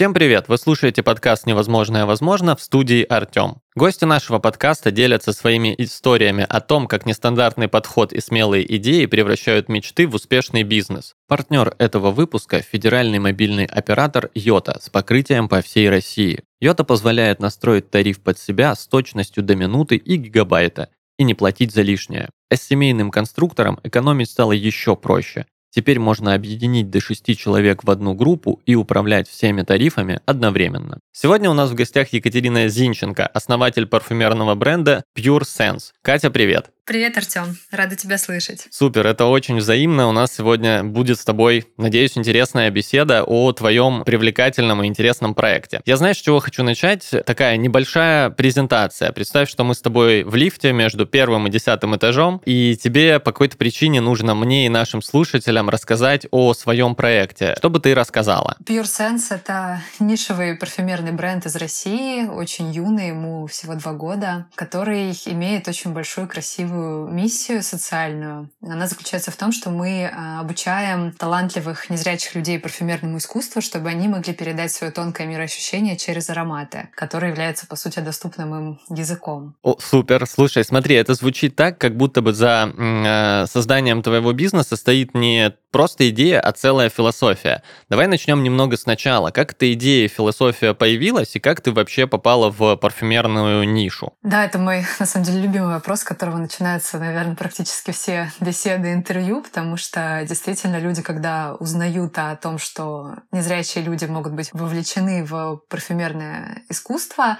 Всем привет! Вы слушаете подкаст «Невозможное возможно» в студии Артем. Гости нашего подкаста делятся своими историями о том, как нестандартный подход и смелые идеи превращают мечты в успешный бизнес. Партнер этого выпуска – федеральный мобильный оператор Йота с покрытием по всей России. Йота позволяет настроить тариф под себя с точностью до минуты и гигабайта и не платить за лишнее. А с семейным конструктором экономить стало еще проще. Теперь можно объединить до 6 человек в одну группу и управлять всеми тарифами одновременно. Сегодня у нас в гостях Екатерина Зинченко, основатель парфюмерного бренда Pure Sense. Катя, привет! Привет, Артем. Рада тебя слышать. Супер, это очень взаимно. У нас сегодня будет с тобой, надеюсь, интересная беседа о твоем привлекательном и интересном проекте. Я знаю, с чего хочу начать. Такая небольшая презентация. Представь, что мы с тобой в лифте между первым и десятым этажом, и тебе по какой-то причине нужно мне и нашим слушателям рассказать о своем проекте. Что бы ты рассказала? Pure Sense — это нишевый парфюмерный бренд из России, очень юный, ему всего два года, который имеет очень большую красивую миссию социальную. Она заключается в том, что мы а, обучаем талантливых незрячих людей парфюмерному искусству, чтобы они могли передать свое тонкое мироощущение через ароматы, которые являются, по сути, доступным им языком. О, супер. Слушай, смотри, это звучит так, как будто бы за э, созданием твоего бизнеса стоит не просто идея, а целая философия. Давай начнем немного сначала. Как эта идея и философия появилась, и как ты вообще попала в парфюмерную нишу? Да, это мой, на самом деле, любимый вопрос, с которого начинаются, наверное, практически все беседы, интервью, потому что действительно люди, когда узнают о том, что незрячие люди могут быть вовлечены в парфюмерное искусство,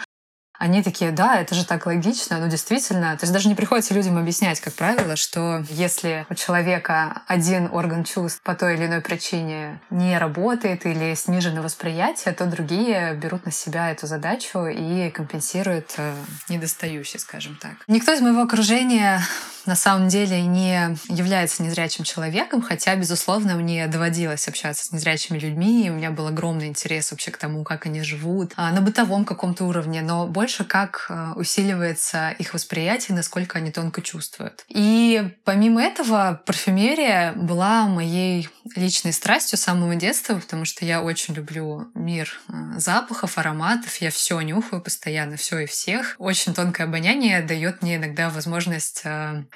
они такие, да, это же так логично, ну действительно. То есть даже не приходится людям объяснять, как правило, что если у человека один орган чувств по той или иной причине не работает или снижено восприятие, то другие берут на себя эту задачу и компенсируют э, недостающий, скажем так. Никто из моего окружения на самом деле не является незрячим человеком, хотя, безусловно, мне доводилось общаться с незрячими людьми, и у меня был огромный интерес вообще к тому, как они живут, а, на бытовом каком-то уровне, но больше как а, усиливается их восприятие, насколько они тонко чувствуют. И помимо этого, парфюмерия была моей личной страстью с самого детства, потому что я очень люблю мир а, запахов, ароматов, я все нюхаю постоянно, все и всех. Очень тонкое обоняние дает мне иногда возможность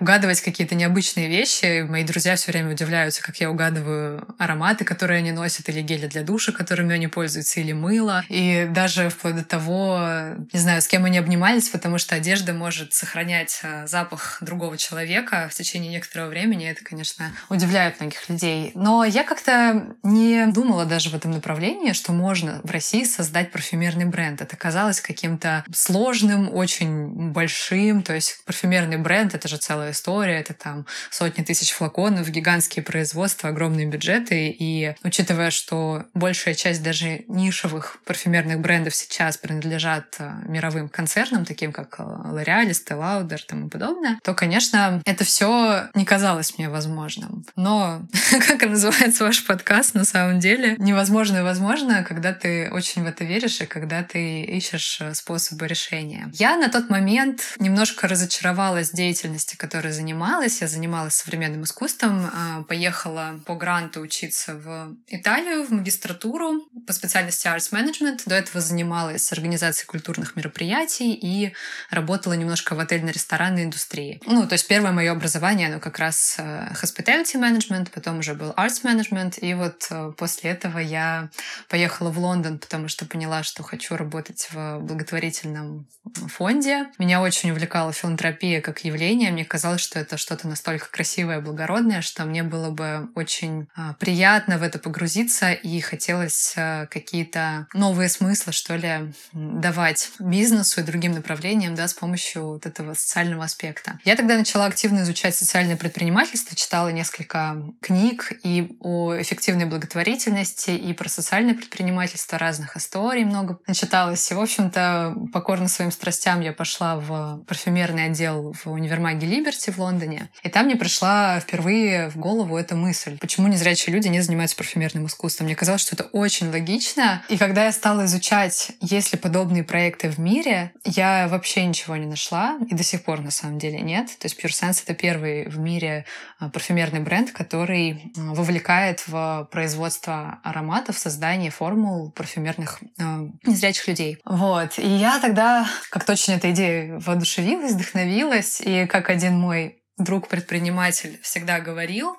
угадывать какие-то необычные вещи. Мои друзья все время удивляются, как я угадываю ароматы, которые они носят, или гели для душа, которыми они пользуются, или мыло. И даже вплоть до того, не знаю, с кем они обнимались, потому что одежда может сохранять э, запах другого человека в течение некоторого времени. Это, конечно, удивляет многих людей. Но я как-то не думала даже в этом направлении, что можно в России создать парфюмерный бренд. Это казалось каким-то сложным, очень большим. То есть парфюмерный бренд — это же целая целая история, это там сотни тысяч флаконов, гигантские производства, огромные бюджеты. И учитывая, что большая часть даже нишевых парфюмерных брендов сейчас принадлежат э, мировым концернам, таким как L'Oreal, Estee Lauder и тому подобное, то, конечно, это все не казалось мне возможным. Но, как называется ваш подкаст, на самом деле, невозможно и возможно, когда ты очень в это веришь и когда ты ищешь э, способы решения. Я на тот момент немножко разочаровалась в деятельности, которой занималась. Я занималась современным искусством, а, поехала по гранту учиться в Италию, в магистратуру по специальности Arts Management. До этого занималась организацией культурных мероприятий и работала немножко в отельно-ресторанной индустрии. Ну, то есть первое мое образование, оно как раз э, hospitality management, потом уже был arts management, и вот э, после этого я поехала в Лондон, потому что поняла, что хочу работать в благотворительном фонде. Меня очень увлекала филантропия как явление. Мне казалось, казалось, что это что-то настолько красивое, благородное, что мне было бы очень а, приятно в это погрузиться и хотелось а, какие-то новые смыслы, что ли, давать бизнесу и другим направлениям, да, с помощью вот этого социального аспекта. Я тогда начала активно изучать социальное предпринимательство, читала несколько книг и о эффективной благотворительности, и про социальное предпринимательство, разных историй много начиталась. И, в общем-то, покорно своим страстям я пошла в парфюмерный отдел в универмаге Либер, Liberty в Лондоне. И там мне пришла впервые в голову эта мысль, почему незрячие люди не занимаются парфюмерным искусством. Мне казалось, что это очень логично. И когда я стала изучать, есть ли подобные проекты в мире, я вообще ничего не нашла. И до сих пор, на самом деле, нет. То есть Pure Sense — это первый в мире а, парфюмерный бренд, который а, вовлекает в производство ароматов, создание формул парфюмерных э, незрячих людей. Вот. И я тогда как-то очень этой идеей воодушевилась, вдохновилась. И как один мой друг-предприниматель всегда говорил,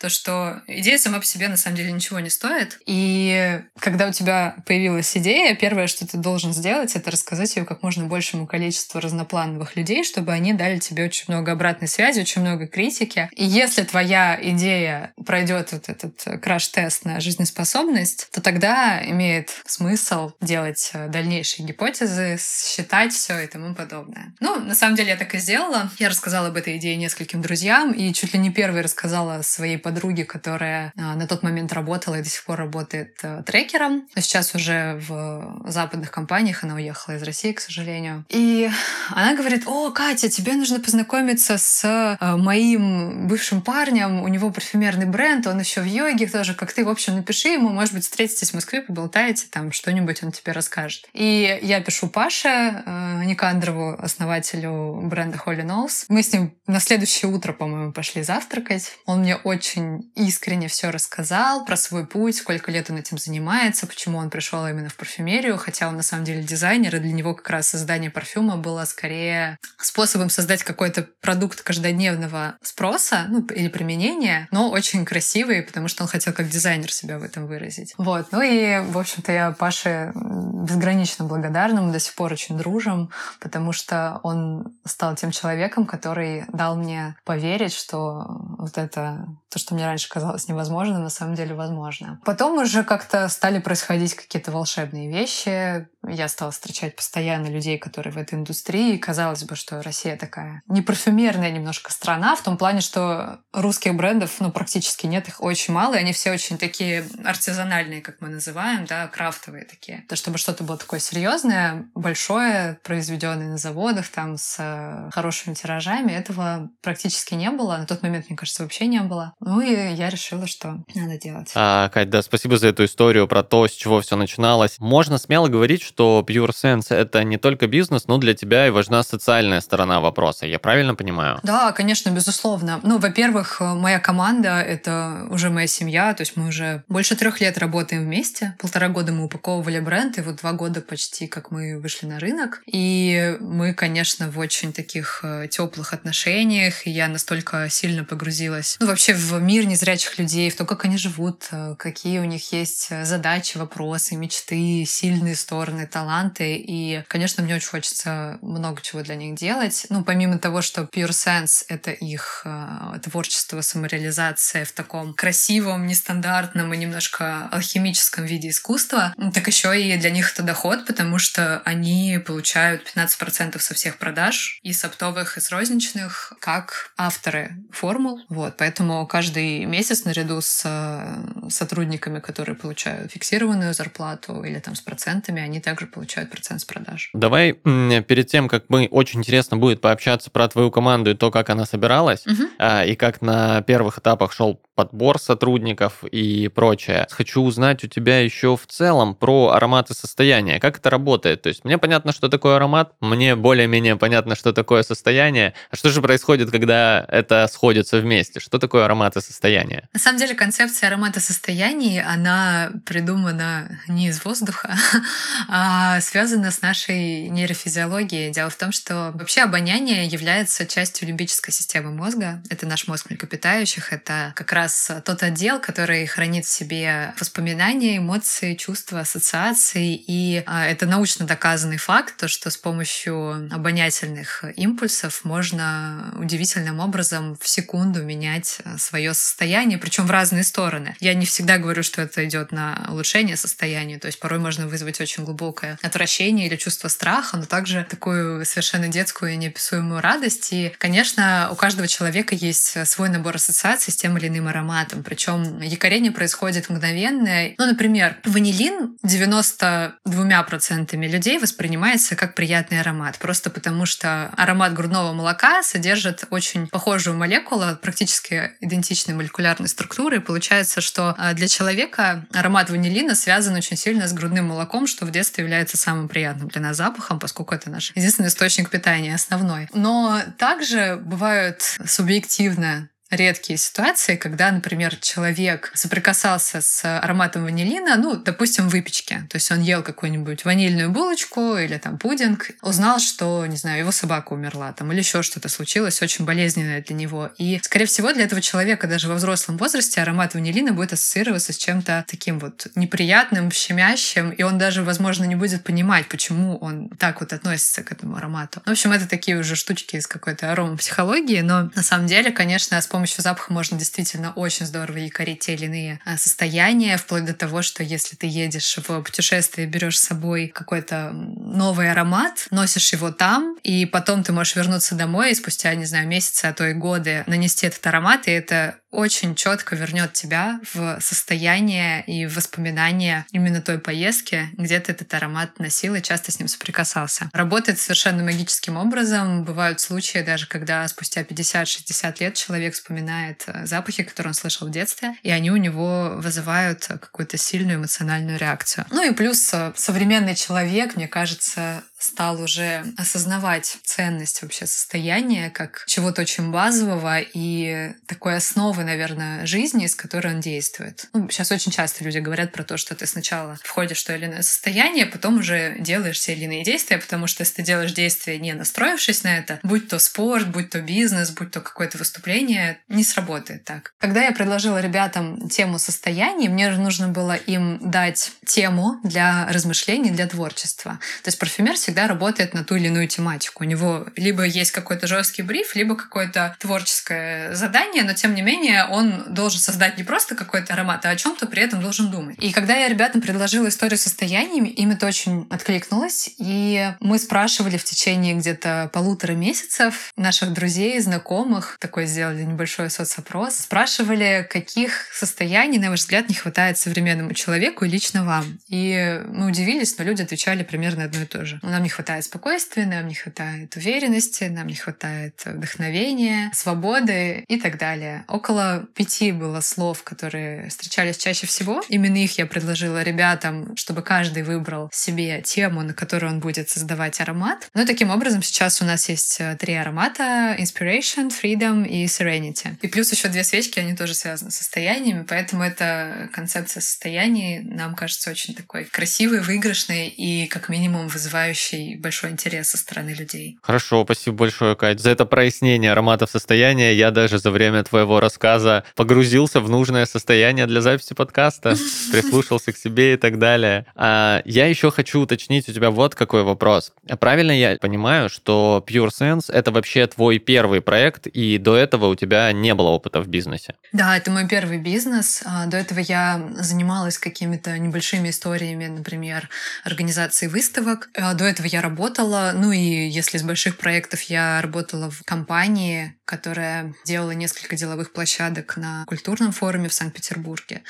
то, что идея сама по себе на самом деле ничего не стоит. И когда у тебя появилась идея, первое, что ты должен сделать, это рассказать ее как можно большему количеству разноплановых людей, чтобы они дали тебе очень много обратной связи, очень много критики. И если твоя идея пройдет вот этот краш-тест на жизнеспособность, то тогда имеет смысл делать дальнейшие гипотезы, считать все и тому подобное. Ну, на самом деле я так и сделала. Я рассказала об этой идее несколько нескольким друзьям и чуть ли не первой рассказала своей подруге, которая а, на тот момент работала и до сих пор работает э, трекером. Но сейчас уже в западных компаниях она уехала из России, к сожалению. И она говорит, о, Катя, тебе нужно познакомиться с э, моим бывшим парнем, у него парфюмерный бренд, он еще в йоге тоже, как ты. В общем, напиши ему, может быть, встретитесь в Москве, поболтаете, там что-нибудь он тебе расскажет. И я пишу Паше э, Никандрову, основателю бренда Holy Nose. Мы с ним на следующий следующее утро, по-моему, пошли завтракать. Он мне очень искренне все рассказал про свой путь, сколько лет он этим занимается, почему он пришел именно в парфюмерию, хотя он на самом деле дизайнер, и для него как раз создание парфюма было скорее способом создать какой-то продукт каждодневного спроса, ну, или применения, но очень красивый, потому что он хотел как дизайнер себя в этом выразить. Вот. Ну и, в общем-то, я Паше безгранично благодарна, мы до сих пор очень дружим, потому что он стал тем человеком, который дал мне поверить, что вот это, то, что мне раньше казалось невозможным, на самом деле возможно. Потом уже как-то стали происходить какие-то волшебные вещи. Я стала встречать постоянно людей, которые в этой индустрии. казалось бы, что Россия такая не парфюмерная немножко страна, в том плане, что русских брендов ну, практически нет, их очень мало, и они все очень такие артизанальные, как мы называем, да, крафтовые такие. То, чтобы что-то было такое серьезное, большое, произведенное на заводах, там, с хорошими тиражами, этого практически не было. На тот момент, мне кажется, вообще не было. Ну и я решила, что надо делать. А, Кать, да, спасибо за эту историю про то, с чего все начиналось. Можно смело говорить, что Pure Sense — это не только бизнес, но для тебя и важна социальная сторона вопроса. Я правильно понимаю? Да, конечно, безусловно. Ну, во-первых, моя команда — это уже моя семья, то есть мы уже больше трех лет работаем вместе. Полтора года мы упаковывали бренд, и вот два года почти как мы вышли на рынок. И мы, конечно, в очень таких э, теплых отношениях, и я настолько сильно погрузилась, ну, вообще в мир незрячих людей, в то, как они живут, э, какие у них есть э, задачи, вопросы, мечты, сильные стороны, таланты. И, конечно, мне очень хочется много чего для них делать. Ну, помимо того, что Pure Sense — это их э, творчество, самореализация в таком красивом, нестандартном и немножко алхимическом виде искусства, так еще и для них это доход, потому что они получают 15% со всех продаж и с оптовых, и с розничных, как авторы формул. Вот, поэтому каждый месяц наряду с э, сотрудниками, которые получают фиксированную зарплату или там с процентами, они также получают процент с продаж. Давай перед тем, как мы очень интересно будет пообщаться про твою команду и то, как она собиралась, угу. и как на первых этапах шел подбор сотрудников и прочее. Хочу узнать у тебя еще в целом про ароматы состояния. Как это работает? То есть мне понятно, что такое аромат, мне более-менее понятно, что такое состояние. А что же происходит, когда это сходится вместе? Что такое ароматы состояния? На самом деле концепция аромата состояний, она придумана не из воздуха, а связана с нашей нейрофизиологией. Дело в том, что вообще обоняние является частью лимбической системы мозга. Это наш мозг млекопитающих, это как раз тот отдел, который хранит в себе воспоминания, эмоции, чувства, ассоциации. И а, это научно доказанный факт, то, что с помощью обонятельных импульсов можно удивительным образом в секунду менять свое состояние, причем в разные стороны. Я не всегда говорю, что это идет на улучшение состояния, то есть порой можно вызвать очень глубокую глубокое отвращение или чувство страха, но также такую совершенно детскую и неописуемую радость. И, конечно, у каждого человека есть свой набор ассоциаций с тем или иным ароматом. Причем якорение происходит мгновенное. Ну, например, ванилин 92% людей воспринимается как приятный аромат, просто потому что аромат грудного молока содержит очень похожую молекулу, практически идентичной молекулярной структуры. И получается, что а, для человека аромат ванилина связан очень сильно с грудным молоком, что в детстве является самым приятным для нас запахом, поскольку это наш единственный источник питания, основной. Но также бывают субъективно редкие ситуации, когда, например, человек соприкасался с ароматом ванилина, ну, допустим, выпечки. То есть он ел какую-нибудь ванильную булочку или там пудинг, узнал, что, не знаю, его собака умерла там или еще что-то случилось очень болезненное для него. И, скорее всего, для этого человека даже во взрослом возрасте аромат ванилина будет ассоциироваться с чем-то таким вот неприятным, щемящим, и он даже, возможно, не будет понимать, почему он так вот относится к этому аромату. В общем, это такие уже штучки из какой-то аромапсихологии, но на самом деле, конечно, с помощью запаха можно действительно очень здорово якорить те или иные а, состояния, вплоть до того, что если ты едешь в путешествие, берешь с собой какой-то новый аромат, носишь его там, и потом ты можешь вернуться домой и спустя, не знаю, месяцы, а то и годы нанести этот аромат, и это очень четко вернет тебя в состояние и воспоминания именно той поездки, где ты этот аромат носил и часто с ним соприкасался. Работает совершенно магическим образом. Бывают случаи даже, когда спустя 50-60 лет человек вспоминает э, запахи, которые он слышал в детстве, и они у него вызывают какую-то сильную эмоциональную реакцию. Ну и плюс э, современный человек, мне кажется, стал уже осознавать ценность вообще состояния как чего-то очень базового и такой основы, наверное, жизни, с которой он действует. Ну, сейчас очень часто люди говорят про то, что ты сначала входишь в то или иное состояние, потом уже делаешь те или иные действия, потому что если ты делаешь действия, не настроившись на это, будь то спорт, будь то бизнес, будь то какое-то выступление, не сработает так. Когда я предложила ребятам тему состояний, мне нужно было им дать тему для размышлений, для творчества. То есть парфюмер всегда работает на ту или иную тематику. У него либо есть какой-то жесткий бриф, либо какое-то творческое задание, но тем не менее он должен создать не просто какой-то аромат, а о чем-то при этом должен думать. И когда я ребятам предложила историю состояниями, им это очень откликнулось. И мы спрашивали в течение где-то полутора месяцев наших друзей, знакомых, такой сделали небольшой соцопрос, спрашивали, каких состояний, на ваш взгляд, не хватает современному человеку и лично вам. И мы удивились, но люди отвечали примерно одно и то же. Нам не хватает спокойствия, нам не хватает уверенности, нам не хватает вдохновения, свободы и так далее. Около пяти было слов, которые встречались чаще всего. Именно их я предложила ребятам, чтобы каждый выбрал себе тему, на которую он будет создавать аромат. Ну и таким образом сейчас у нас есть э, три аромата — Inspiration, Freedom и Serenity. И плюс еще две свечки, они тоже связаны с состояниями, поэтому эта концепция состояний нам кажется очень такой красивой, выигрышной и как минимум вызывающей вызывающий большой интерес со стороны людей. Хорошо, спасибо большое, Кать, за это прояснение ароматов состояния. Я даже за время твоего рассказа погрузился в нужное состояние для записи подкаста, прислушался к себе и так далее. А я еще хочу уточнить у тебя вот какой вопрос. Правильно я понимаю, что Pure Sense — это вообще твой первый проект, и до этого у тебя не было опыта в бизнесе? Да, это мой первый бизнес. А, до этого я занималась какими-то небольшими историями, например, организацией выставок. А, до этого я работала, ну и если из больших проектов я работала в компании, которая делала несколько деловых площадок на культурном форуме в Санкт-Петербурге.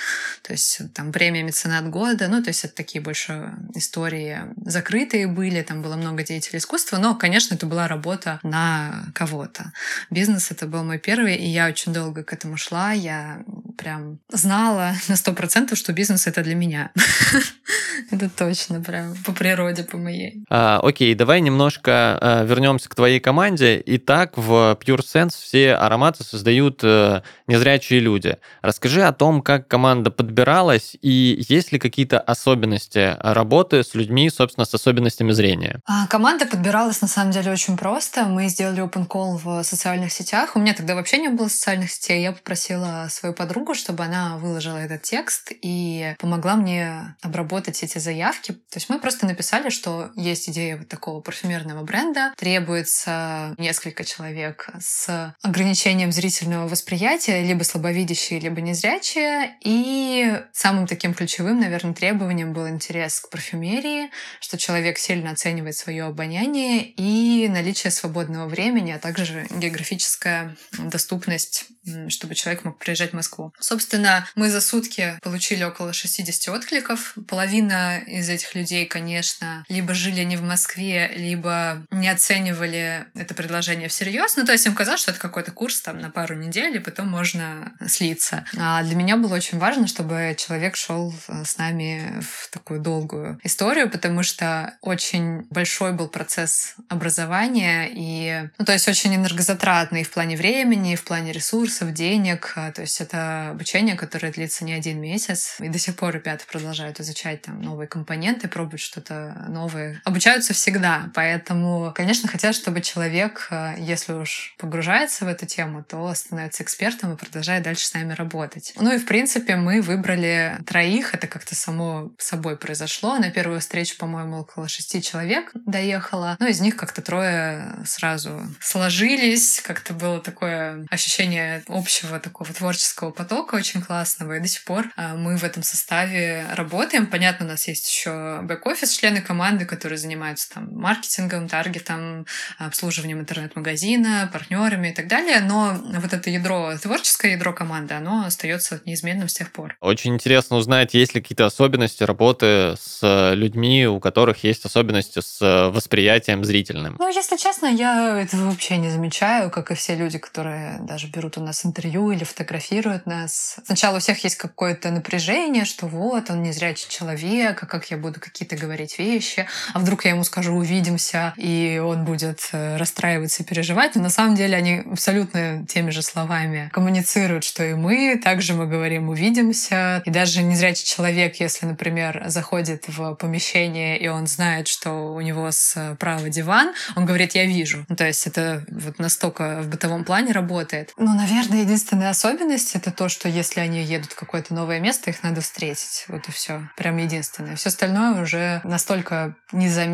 То есть там премия «Меценат года», ну то есть это такие больше истории закрытые были, там было много деятелей искусства, но, конечно, это была работа на кого-то. Бизнес — это был мой первый, и я очень долго к этому шла, я прям знала на сто процентов, что бизнес — это для меня. Это точно, прям по природе, по моей. А, окей, давай немножко а, вернемся к твоей команде. Итак, в Pure Sense все ароматы создают а, незрячие люди. Расскажи о том, как команда подбиралась и есть ли какие-то особенности работы с людьми, собственно, с особенностями зрения. А, команда подбиралась на самом деле очень просто. Мы сделали open call в социальных сетях. У меня тогда вообще не было социальных сетей. Я попросила свою подругу, чтобы она выложила этот текст и помогла мне обработать эти заявки. То есть мы просто написали, что есть идея вот такого парфюмерного бренда, требуется несколько человек с ограничением зрительного восприятия, либо слабовидящие, либо незрячие. И самым таким ключевым, наверное, требованием был интерес к парфюмерии, что человек сильно оценивает свое обоняние и наличие свободного времени, а также географическая доступность, чтобы человек мог приезжать в Москву. Собственно, мы за сутки получили около 60 откликов. Половина из этих людей, конечно, либо жили не в Москве, либо не оценивали это предложение всерьез. Ну, то есть им казалось, что это какой-то курс там на пару недель, и потом можно слиться. А для меня было очень важно, чтобы человек шел э, с нами в такую долгую историю, потому что очень большой был процесс образования и, ну, то есть очень энергозатратный в плане времени, в плане ресурсов, денег. А, то есть это обучение, которое длится не один месяц. И до сих пор ребята продолжают изучать там новые компоненты, пробовать что-то новое. Обучаются всегда. Поэтому, конечно, хотят, чтобы человек, а, если уж погружается в эту тему, то становится экспертом и продолжает дальше с нами работать. Ну и, в принципе, мы выбрали троих. Это как-то само собой произошло. На первую встречу, по-моему, около шести человек доехало. Ну, из них как-то трое сразу сложились. Как-то было такое ощущение общего такого творческого потока очень классного. И до сих пор а, мы в этом составе работаем. Понятно, у нас есть еще бэк-офис, члены команды, которые занимаются там маркетингом, таргетом, обслуживанием интернет-магазина, партнерами и так далее. Но вот это ядро, творческое ядро команды, оно остается неизменным с тех пор. Очень интересно узнать, есть ли какие-то особенности работы с людьми, у которых есть особенности с восприятием зрительным. Ну, если честно, я этого вообще не замечаю, как и все люди, которые даже берут у нас интервью или фотографируют нас. Сначала у всех есть какое-то напряжение, что вот, он незрячий человек, а как я буду какие-то говорить вещи, а вдруг я ему скажу «увидимся», и он будет э, расстраиваться и переживать. Но на самом деле они абсолютно теми же словами коммуницируют, что и мы. Также мы говорим «увидимся». И даже незрячий человек, если, например, заходит в помещение, и он знает, что у него справа диван, он говорит «я вижу». Ну, то есть это вот настолько в бытовом плане работает. Ну, наверное, единственная особенность — это то, что если они едут в какое-то новое место, их надо встретить. Вот и все. Прям единственное. Все остальное уже настолько незаметно.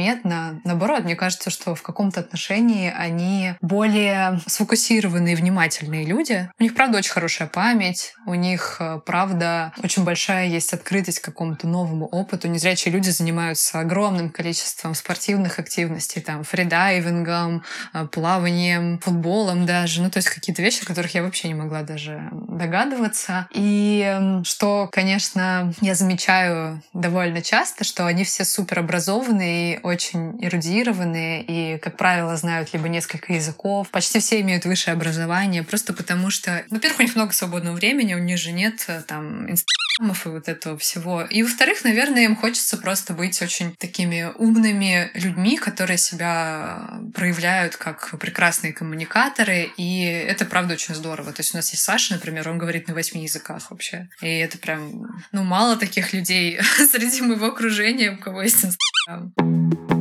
Наоборот, мне кажется, что в каком-то отношении они более сфокусированные, внимательные люди. У них, правда, очень хорошая память. У них, э, правда, очень большая есть открытость к какому-то новому опыту. Незрячие люди занимаются огромным количеством спортивных активностей, там, фридайвингом, э, плаванием, футболом даже. Ну, то есть какие-то вещи, о которых я вообще не могла даже догадываться. И эм, что, конечно, я замечаю довольно часто, что они все супер образованные, очень эрудированные и, как правило, знают либо несколько языков. Почти все имеют высшее образование, просто потому что, во-первых, у них много свободного времени, у них же нет э, там инстаграмов и вот этого всего. И, во-вторых, наверное, им хочется просто быть очень такими умными людьми, которые себя проявляют как прекрасные коммуникаторы, и это, правда, очень здорово. То есть у нас есть Саша, например, он говорит на восьми языках вообще. И это прям, ну, мало таких людей среди моего окружения, у кого есть Инстаграм. Um.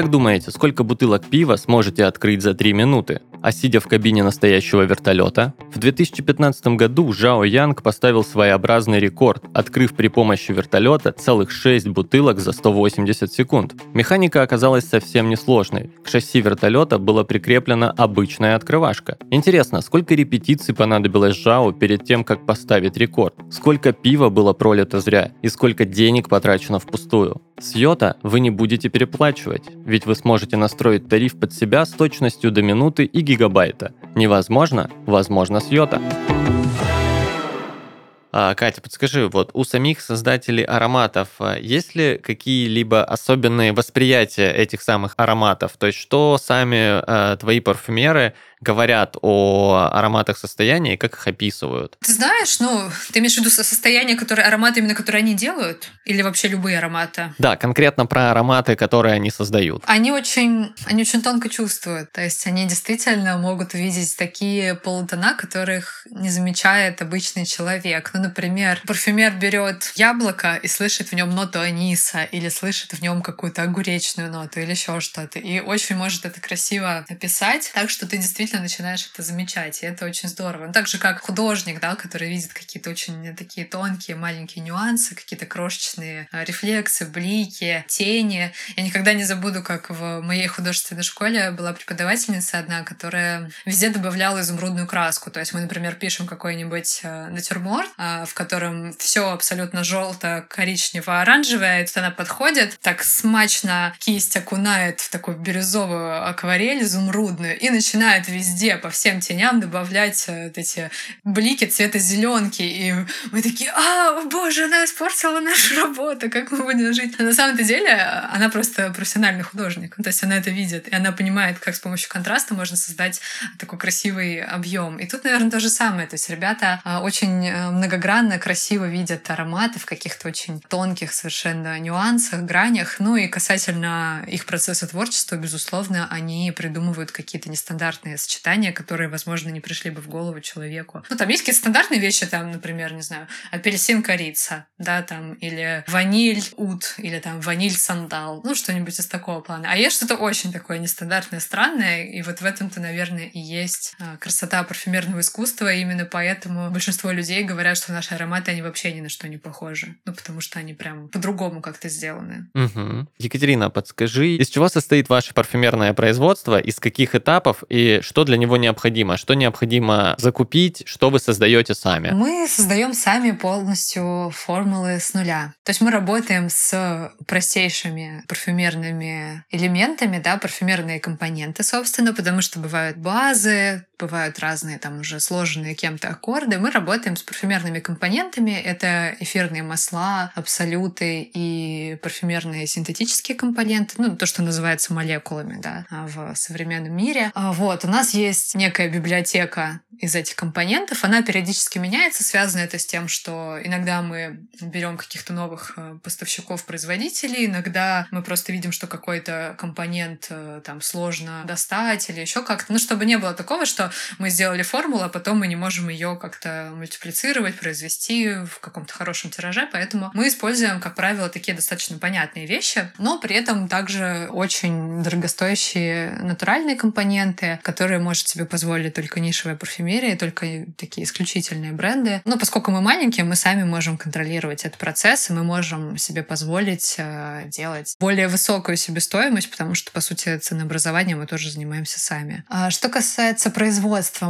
Как думаете, сколько бутылок пива сможете открыть за 3 минуты? А сидя в кабине настоящего вертолета? В 2015 году Жао Янг поставил своеобразный рекорд, открыв при помощи вертолета целых 6 бутылок за 180 секунд. Механика оказалась совсем несложной. К шасси вертолета была прикреплена обычная открывашка. Интересно, сколько репетиций понадобилось Жао перед тем, как поставить рекорд? Сколько пива было пролито зря? И сколько денег потрачено впустую? С Йота вы не будете переплачивать, ведь вы сможете настроить тариф под себя с точностью до минуты и гигабайта. Невозможно? Возможно с Йота. А, Катя, подскажи, вот у самих создателей ароматов а, есть ли какие-либо особенные восприятия этих самых ароматов? То есть что сами э, твои парфюмеры говорят о ароматах состояния и как их описывают? Ты знаешь, ну, ты имеешь в виду состояние, которые, ароматы именно, которые они делают? Или вообще любые ароматы? Да, конкретно про ароматы, которые они создают. Они очень, они очень тонко чувствуют. То есть они действительно могут увидеть такие полутона, которых не замечает обычный человек. Ну, Ну, например, парфюмер берет яблоко и слышит в нем ноту аниса, или слышит в нем какую-то огуречную ноту, или еще что-то. И очень может это красиво описать, так что ты действительно начинаешь это замечать. И это очень здорово. Ну, так же, как художник, да, который видит какие-то очень такие тонкие, маленькие нюансы, какие-то крошечные а, рефлексы, блики, тени. Я никогда не забуду, как в моей художественной школе была преподавательница одна, которая везде добавляла изумрудную краску. То есть мы, например, пишем какой-нибудь э, натюрморт, а, в котором все абсолютно желто, коричнево, оранжевое, и тут она подходит, так смачно кисть окунает в такую бирюзовую акварель изумрудную и начинает везде по всем теням добавлять э, вот эти блики цвета зеленки. И мы такие, а, боже, она испортила нашу работу, как мы будем жить? Но на самом деле она просто профессиональный художник. То есть она это видит, и она понимает, как с помощью контраста можно создать такой красивый объем. И тут, наверное, то же самое. То есть ребята а, очень э, многогранно, красиво видят ароматы в каких-то очень тонких совершенно нюансах, гранях. Ну и касательно их процесса творчества, безусловно, они придумывают какие-то нестандартные сочетания, которые, возможно, не пришли бы в голову человеку. Ну, там есть какие-то стандартные вещи, там, например, не знаю, апельсин корица, да, там, или ваниль ут, или там ваниль сандал, ну, что-нибудь из такого плана. А есть что-то очень такое нестандартное, странное, и вот в этом-то, наверное, и есть а, красота парфюмерного искусства, и именно поэтому большинство людей говорят, что наши ароматы, они вообще ни на что не похожи, ну, потому что они прям по-другому как-то сделаны. Угу. Екатерина, подскажи, из чего состоит ваше парфюмерное производство, из каких этапов и что для него необходимо? Что необходимо закупить, что вы создаете сами? Мы создаем сами полностью формулы с нуля. То есть мы работаем с простейшими парфюмерными элементами, да, парфюмерные компоненты, собственно, потому что бывают базы, бывают разные там уже сложенные кем-то аккорды. Мы работаем с парфюмерными компонентами. Это эфирные масла, абсолюты и парфюмерные синтетические компоненты, ну, то, что называется молекулами, да, в современном мире. А вот, у нас есть некая библиотека из этих компонентов. Она периодически меняется. Связано это с тем, что иногда мы берем каких-то новых э, поставщиков, производителей, иногда мы просто видим, что какой-то компонент э, там сложно достать или еще как-то. Ну, чтобы не было такого, что мы сделали формулу, а потом мы не можем ее как-то мультиплицировать, произвести в каком-то хорошем тираже. Поэтому мы используем, как правило, такие достаточно понятные вещи, но при этом также очень дорогостоящие натуральные компоненты, которые может себе позволить только нишевая парфюмерия, только такие исключительные бренды. Но поскольку мы маленькие, мы сами можем контролировать этот процесс, и мы можем себе позволить э, делать более высокую себестоимость, потому что, по сути, ценообразованием мы тоже занимаемся сами. А что касается производства,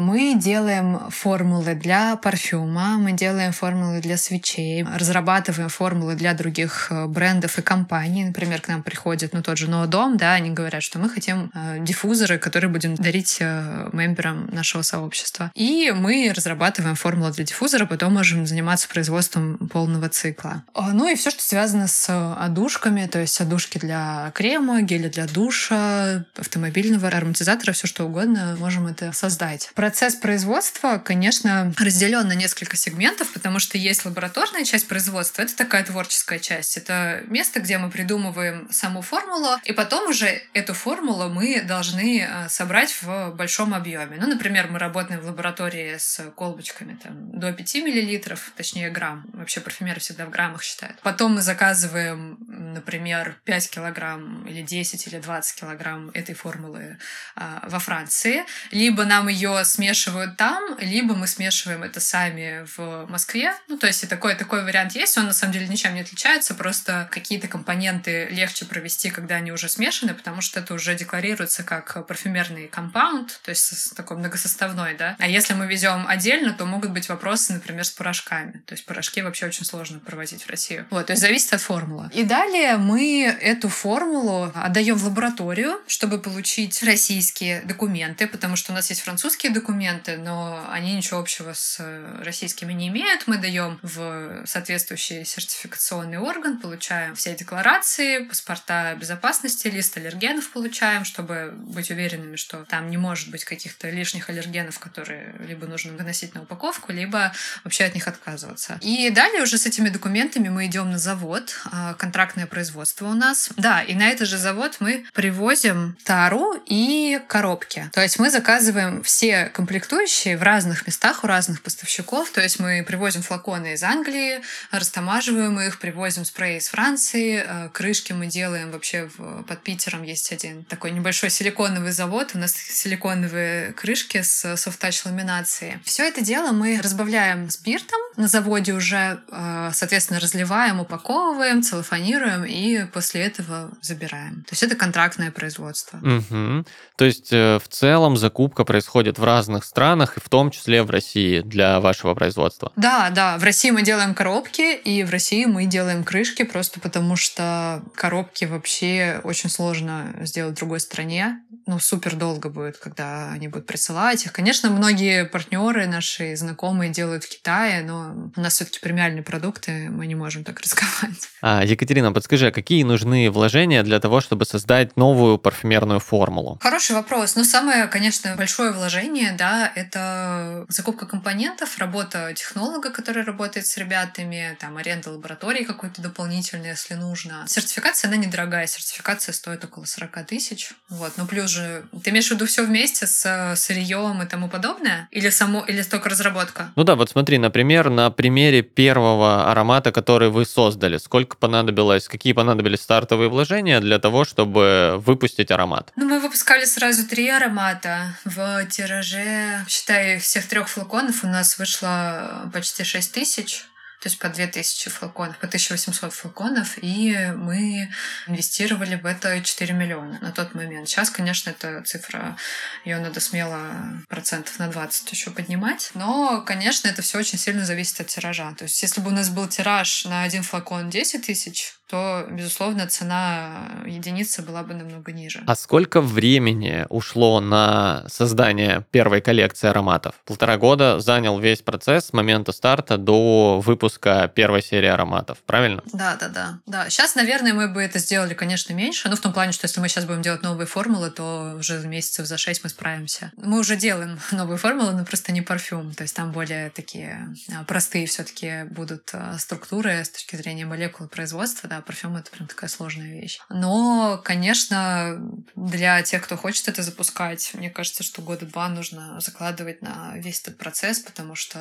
мы делаем формулы для парфюма, мы делаем формулы для свечей, разрабатываем формулы для других э, брендов и компаний. Например, к нам приходит ну, тот же Ноодом, да, они говорят, что мы хотим э, диффузоры, которые будем дарить э, мемберам нашего сообщества. И мы разрабатываем формулу для диффузора, потом можем заниматься производством полного цикла. Ну и все, что связано с одушками, то есть одушки для крема, гели для душа, автомобильного ароматизатора, все что угодно, можем это создать. Процесс производства, конечно, разделен на несколько сегментов, потому что есть лабораторная часть производства, это такая творческая часть. Это место, где мы придумываем саму формулу, и потом уже эту формулу мы должны э, собрать в большом объеме. Ну, например, мы работаем в лаборатории с колбочками там, до 5 миллилитров, точнее грамм. Вообще парфюмеры всегда в граммах считают. Потом мы заказываем, например, 5 килограмм или 10 или 20 килограмм этой формулы а, во Франции. Либо нам ее смешивают там, либо мы смешиваем это сами в Москве. Ну, то есть и такой, такой вариант есть. Он на самом деле ничем не отличается, просто какие-то компоненты легче провести, когда они уже смешаны, потому что это уже декларируется как парфюмерный компаунд, то есть такой многосоставной, да. А если мы везем отдельно, то могут быть вопросы, например, с порошками. То есть порошки вообще очень сложно проводить в Россию. Вот, то есть зависит от формулы. И далее мы эту формулу отдаем в лабораторию, чтобы получить российские документы, потому что у нас есть французские документы, но они ничего общего с российскими не имеют. Мы даем в соответствующий сертификационный орган, получаем все декларации, паспорта безопасности, лист аллергенов получаем, чтобы быть уверенными, что там не может быть каких-то лишних аллергенов, которые которые либо нужно выносить на упаковку, либо вообще от них отказываться. И далее уже с этими документами мы идем на завод, а, контрактное производство у нас. Да, и на этот же завод мы привозим тару и коробки. То есть мы заказываем все комплектующие в разных местах у разных поставщиков. То есть мы привозим флаконы из Англии, растамаживаем их, привозим спрей из Франции, а, крышки мы делаем вообще в, под Питером есть один такой небольшой силиконовый завод. У нас силиконовые крышки с софт-тач ламинацией. Все это дело мы разбавляем спиртом на заводе уже, а, соответственно, разливаем, упаковываем, целлофанируем и после этого забираем. То есть это контрактное производство. Угу. То есть э, в целом закупка происходит в разных странах, и в том числе в России для вашего производства? Да, да. В России мы делаем коробки, и в России мы делаем крышки, просто потому что коробки вообще очень сложно сделать в другой стране. Ну, супер долго будет, когда они будут присылать их. Конечно, многие партнеры наши знакомые делают в Китае, но у нас все-таки премиальные продукты, мы не можем так рисковать. А, Екатерина, подскажи, а какие нужны вложения для того, чтобы создать новую парфюмерную формулу? Хороший вопрос. Ну, самое, конечно, большое вложение, да, это закупка компонентов, работа технолога, который работает с ребятами, там, аренда лаборатории какой-то дополнительной, если нужно. Сертификация, она недорогая. Сертификация стоит около 40 тысяч. Вот. Ну, плюс же, ты имеешь в виду все вместе с сырьем и тому подобное? Или само, или только разработка? Ну да, вот смотри, например, на примере первого аромата, который вы создали, сколько понадобилось, какие понадобились стартовые вложения для того, чтобы выпустить аромат? Ну, мы выпускали сразу три аромата. В тираже, считай, всех трех флаконов у нас вышло почти 6 тысяч то есть по 2000 флаконов, по 1800 флаконов, и мы инвестировали в это 4 миллиона на тот момент. Сейчас, конечно, эта цифра, ее надо смело процентов на 20 еще поднимать, но, конечно, это все очень сильно зависит от тиража. То есть если бы у нас был тираж на один флакон 10 тысяч, то, безусловно, цена единицы была бы намного ниже. А сколько времени ушло на создание первой коллекции ароматов? Полтора года занял весь процесс с момента старта до выпуска первой серии ароматов, правильно? Да, да, да. да. Сейчас, наверное, мы бы это сделали, конечно, меньше, но в том плане, что если мы сейчас будем делать новые формулы, то уже месяцев за шесть мы справимся. Мы уже делаем новые формулы, но просто не парфюм, то есть там более такие а, простые все-таки будут а, структуры с точки зрения молекулы производства, да, парфюм это прям такая сложная вещь. Но, конечно, для тех, кто хочет это запускать, мне кажется, что года два нужно закладывать на весь этот процесс, потому что,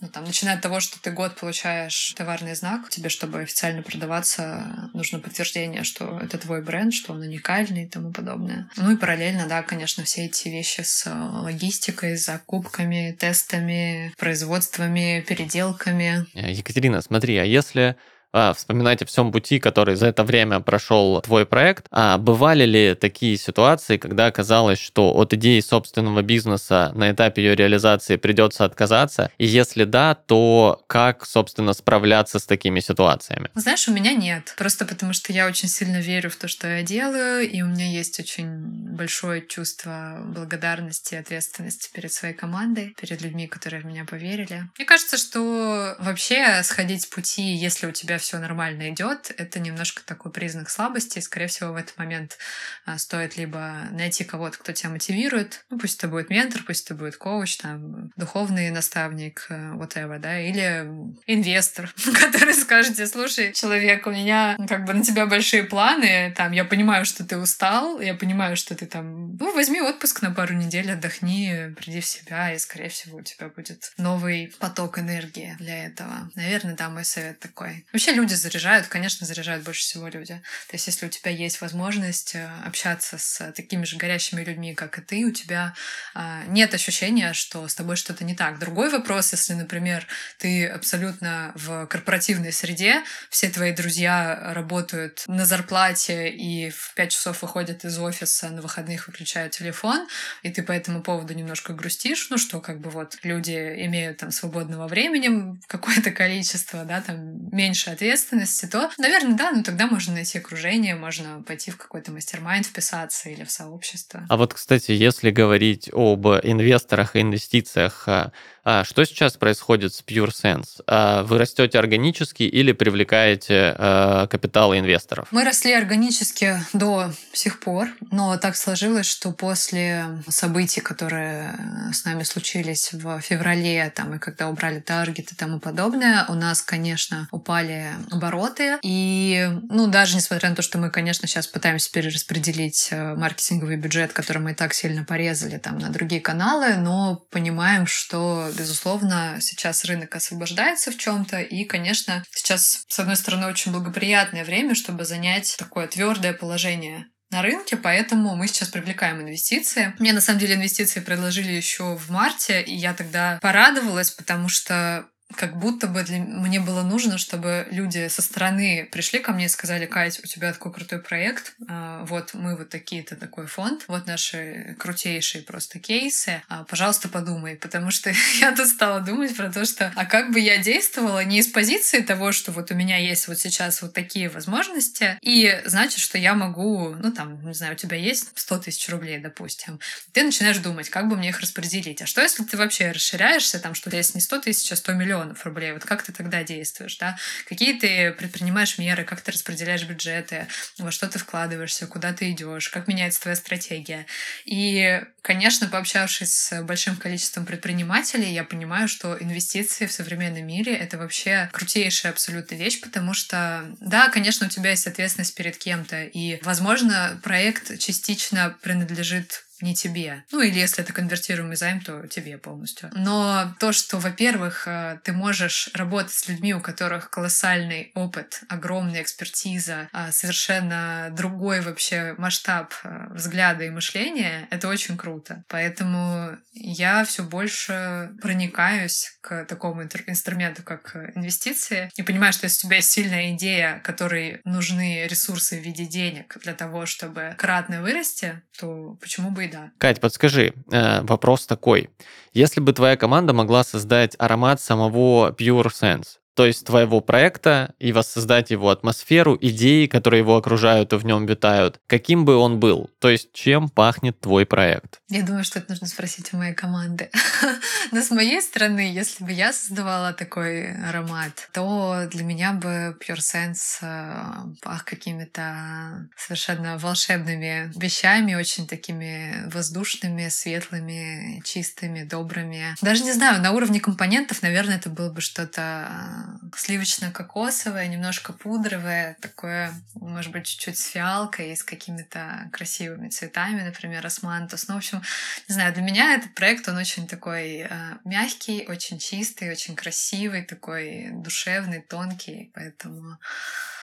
ну, там, начиная от того, что ты год получаешь товарный знак, тебе, чтобы официально продаваться, нужно подтверждение, что это твой бренд, что он уникальный и тому подобное. Ну и параллельно, да, конечно, все эти вещи с логистикой, закупками, тестами, производствами, переделками. Екатерина, смотри, а если а, вспоминать о всем пути, который за это время прошел твой проект. А бывали ли такие ситуации, когда оказалось, что от идеи собственного бизнеса на этапе ее реализации придется отказаться? И если да, то как, собственно, справляться с такими ситуациями? Знаешь, у меня нет. Просто потому что я очень сильно верю в то, что я делаю, и у меня есть очень большое чувство благодарности и ответственности перед своей командой, перед людьми, которые в меня поверили. Мне кажется, что вообще сходить с пути, если у тебя все нормально идет, это немножко такой признак слабости. И, скорее всего, в этот момент а, стоит либо найти кого-то, кто тебя мотивирует, ну, пусть это будет ментор, пусть это будет коуч, там, духовный наставник, э, whatever, да, или инвестор, который скажет тебе, слушай, человек, у меня как бы на тебя большие планы, там, я понимаю, что ты устал, я понимаю, что ты там, ну, возьми отпуск на пару недель, отдохни, приди в себя, и, скорее всего, у тебя будет новый поток энергии для этого. Наверное, да, мой совет такой. Вообще, люди заряжают, конечно, заряжают больше всего люди. То есть, если у тебя есть возможность э, общаться с такими же горящими людьми, как и ты, у тебя а, нет ощущения, что с тобой что-то не так. Другой вопрос, если, например, ты абсолютно в корпоративной среде, все твои друзья работают на зарплате и в 5 часов выходят из офиса, на выходных выключают телефон, и ты по этому поводу немножко грустишь, ну что, как бы вот люди имеют там свободного времени какое-то количество, да, там меньше от ответственности, то, наверное, да, ну тогда можно найти окружение, можно пойти в какой-то мастер-майнд вписаться или в сообщество. А вот, кстати, если говорить об инвесторах и инвестициях, а, что сейчас происходит с Pure Sense? А вы растете органически или привлекаете а, капитал инвесторов? Мы росли органически до сих пор, но так сложилось, что после событий, которые с нами случились в феврале, там, и когда убрали таргет и тому подобное, у нас, конечно, упали обороты. И, ну, даже несмотря на то, что мы, конечно, сейчас пытаемся перераспределить э, маркетинговый бюджет, который мы и так сильно порезали там на другие каналы, но понимаем, что безусловно, сейчас рынок освобождается в чем-то, и, конечно, сейчас, с одной стороны, очень благоприятное время, чтобы занять такое твердое положение на рынке, поэтому мы сейчас привлекаем инвестиции. Мне на самом деле инвестиции предложили еще в марте, и я тогда порадовалась, потому что как будто бы для... мне было нужно, чтобы люди со стороны пришли ко мне и сказали, Кать, у тебя такой крутой проект, а, вот мы вот такие-то такой фонд, вот наши крутейшие просто кейсы, а, пожалуйста, подумай, потому что я тут стала думать про то, что а как бы я действовала не из позиции того, что вот у меня есть вот сейчас вот такие возможности, и значит, что я могу, ну там, не знаю, у тебя есть 100 тысяч рублей, допустим, ты начинаешь думать, как бы мне их распределить, а что если ты вообще расширяешься, там, что есть не 100 тысяч, а 100 миллионов, миллионов рублей. Вот как ты тогда действуешь, да? Какие ты предпринимаешь меры, как ты распределяешь бюджеты, во что ты вкладываешься, куда ты идешь, как меняется твоя стратегия. И, конечно, пообщавшись с большим количеством предпринимателей, я понимаю, что инвестиции в современном мире — это вообще крутейшая абсолютно вещь, потому что, да, конечно, у тебя есть ответственность перед кем-то, и, возможно, проект частично принадлежит не тебе. Ну или если это конвертируемый займ, то тебе полностью. Но то, что, во-первых, э, ты можешь работать с людьми, у которых колоссальный опыт, огромная экспертиза, а совершенно другой вообще масштаб э, взгляда и мышления, это очень круто. Поэтому я все больше проникаюсь к такому инструменту, как инвестиции, и понимаю, что если у тебя есть сильная идея, которой нужны ресурсы в виде денег для того, чтобы кратно вырасти, то почему бы и да. Кать, подскажи, э, вопрос такой. Если бы твоя команда могла создать аромат самого Pure Sense, то есть твоего проекта и воссоздать его атмосферу, идеи, которые его окружают и в нем витают, каким бы он был? То есть чем пахнет твой проект? Я думаю, что это нужно спросить у моей команды. Но с моей стороны, если бы я создавала такой аромат, то для меня бы Pure Sense э, пах какими-то совершенно волшебными вещами, очень такими воздушными, светлыми, чистыми, добрыми. Даже не знаю, на уровне компонентов, наверное, это было бы что-то сливочно-кокосовое, немножко пудровое, такое, может быть, чуть-чуть с фиалкой и с какими-то красивыми цветами, например, османтус. Ну, в общем, не знаю, для меня этот проект, он очень такой э, мягкий, очень чистый, очень красивый, такой душевный, тонкий, поэтому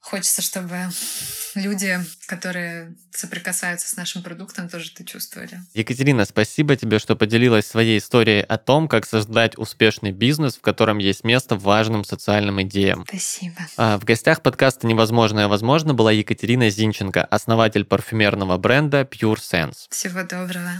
Хочется, чтобы люди, которые соприкасаются с нашим продуктом, тоже это чувствовали. Екатерина, спасибо тебе, что поделилась своей историей о том, как создать успешный бизнес, в котором есть место важным социальным идеям. Спасибо. А, в гостях подкаста «Невозможное возможно» была Екатерина Зинченко, основатель парфюмерного бренда Pure Sense. Всего доброго.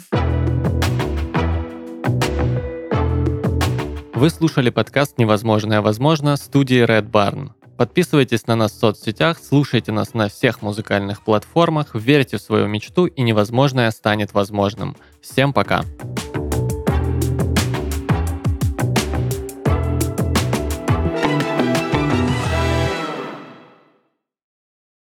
Вы слушали подкаст «Невозможное возможно» студии Red Barn. Подписывайтесь на нас в соцсетях, слушайте нас на всех музыкальных платформах, верьте в свою мечту и невозможное станет возможным. Всем пока!